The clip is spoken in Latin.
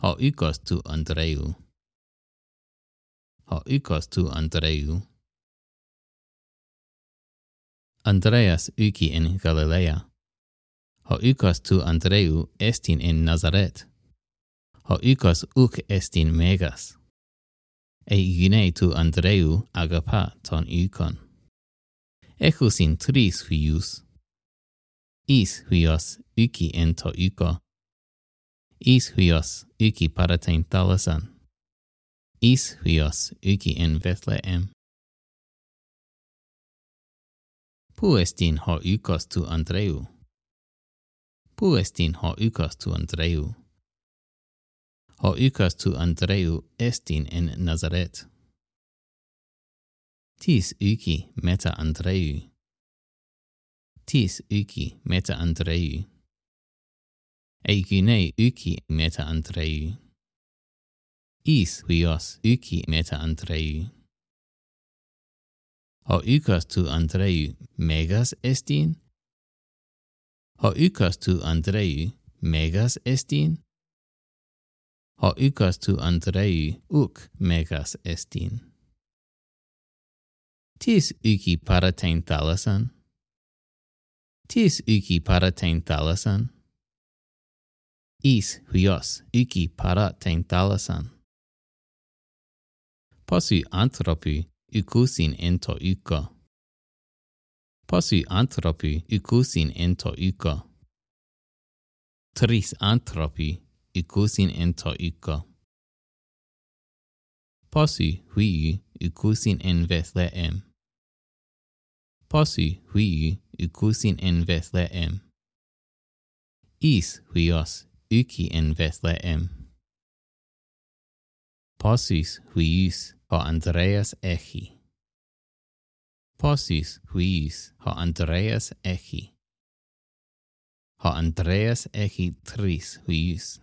Ha Andreu. Ho Ha ikosztu Andreu. Andreas uki in Galilea. Ha ikosztu Andreu estin in Nazaret. Ha ikos uk estin megas. E gine tu Andreu agapa ton ukon. Echus in tris huius. Is huios uki en to uko. Is huios uki paratein thalasan. Ishuios uki in Bethlehem. Puestin ho ukos tu Andreu. Puestin ho ukos tu Andreu. Ho ukos tu Andreu estin in Nazaret. Tis uki meta Andreu. Tis uki meta Andreu eikinei yki meta Andreu. Is huios yki meta Andreu. Ho ykos tu antrei megas estin? Ho ykos tu antrei megas estin? Ho ykos tu antrei uk megas estin? Tis yki paratein thalasan? Tis yki paratein thalasan? is huios iki para tentalasan. Posi antropi ikusin ento iko. Posi antropi ikusin ento iko. Tris antropi ikusin ento iko. Posi hui ikusin en Bethlehem. Posi hui ikusin en Bethlehem. Is huios uki Bethlehem. Possis huis ho Andreas echi. Possis huis ho Andreas echi. Ho Andreas echi tris huis.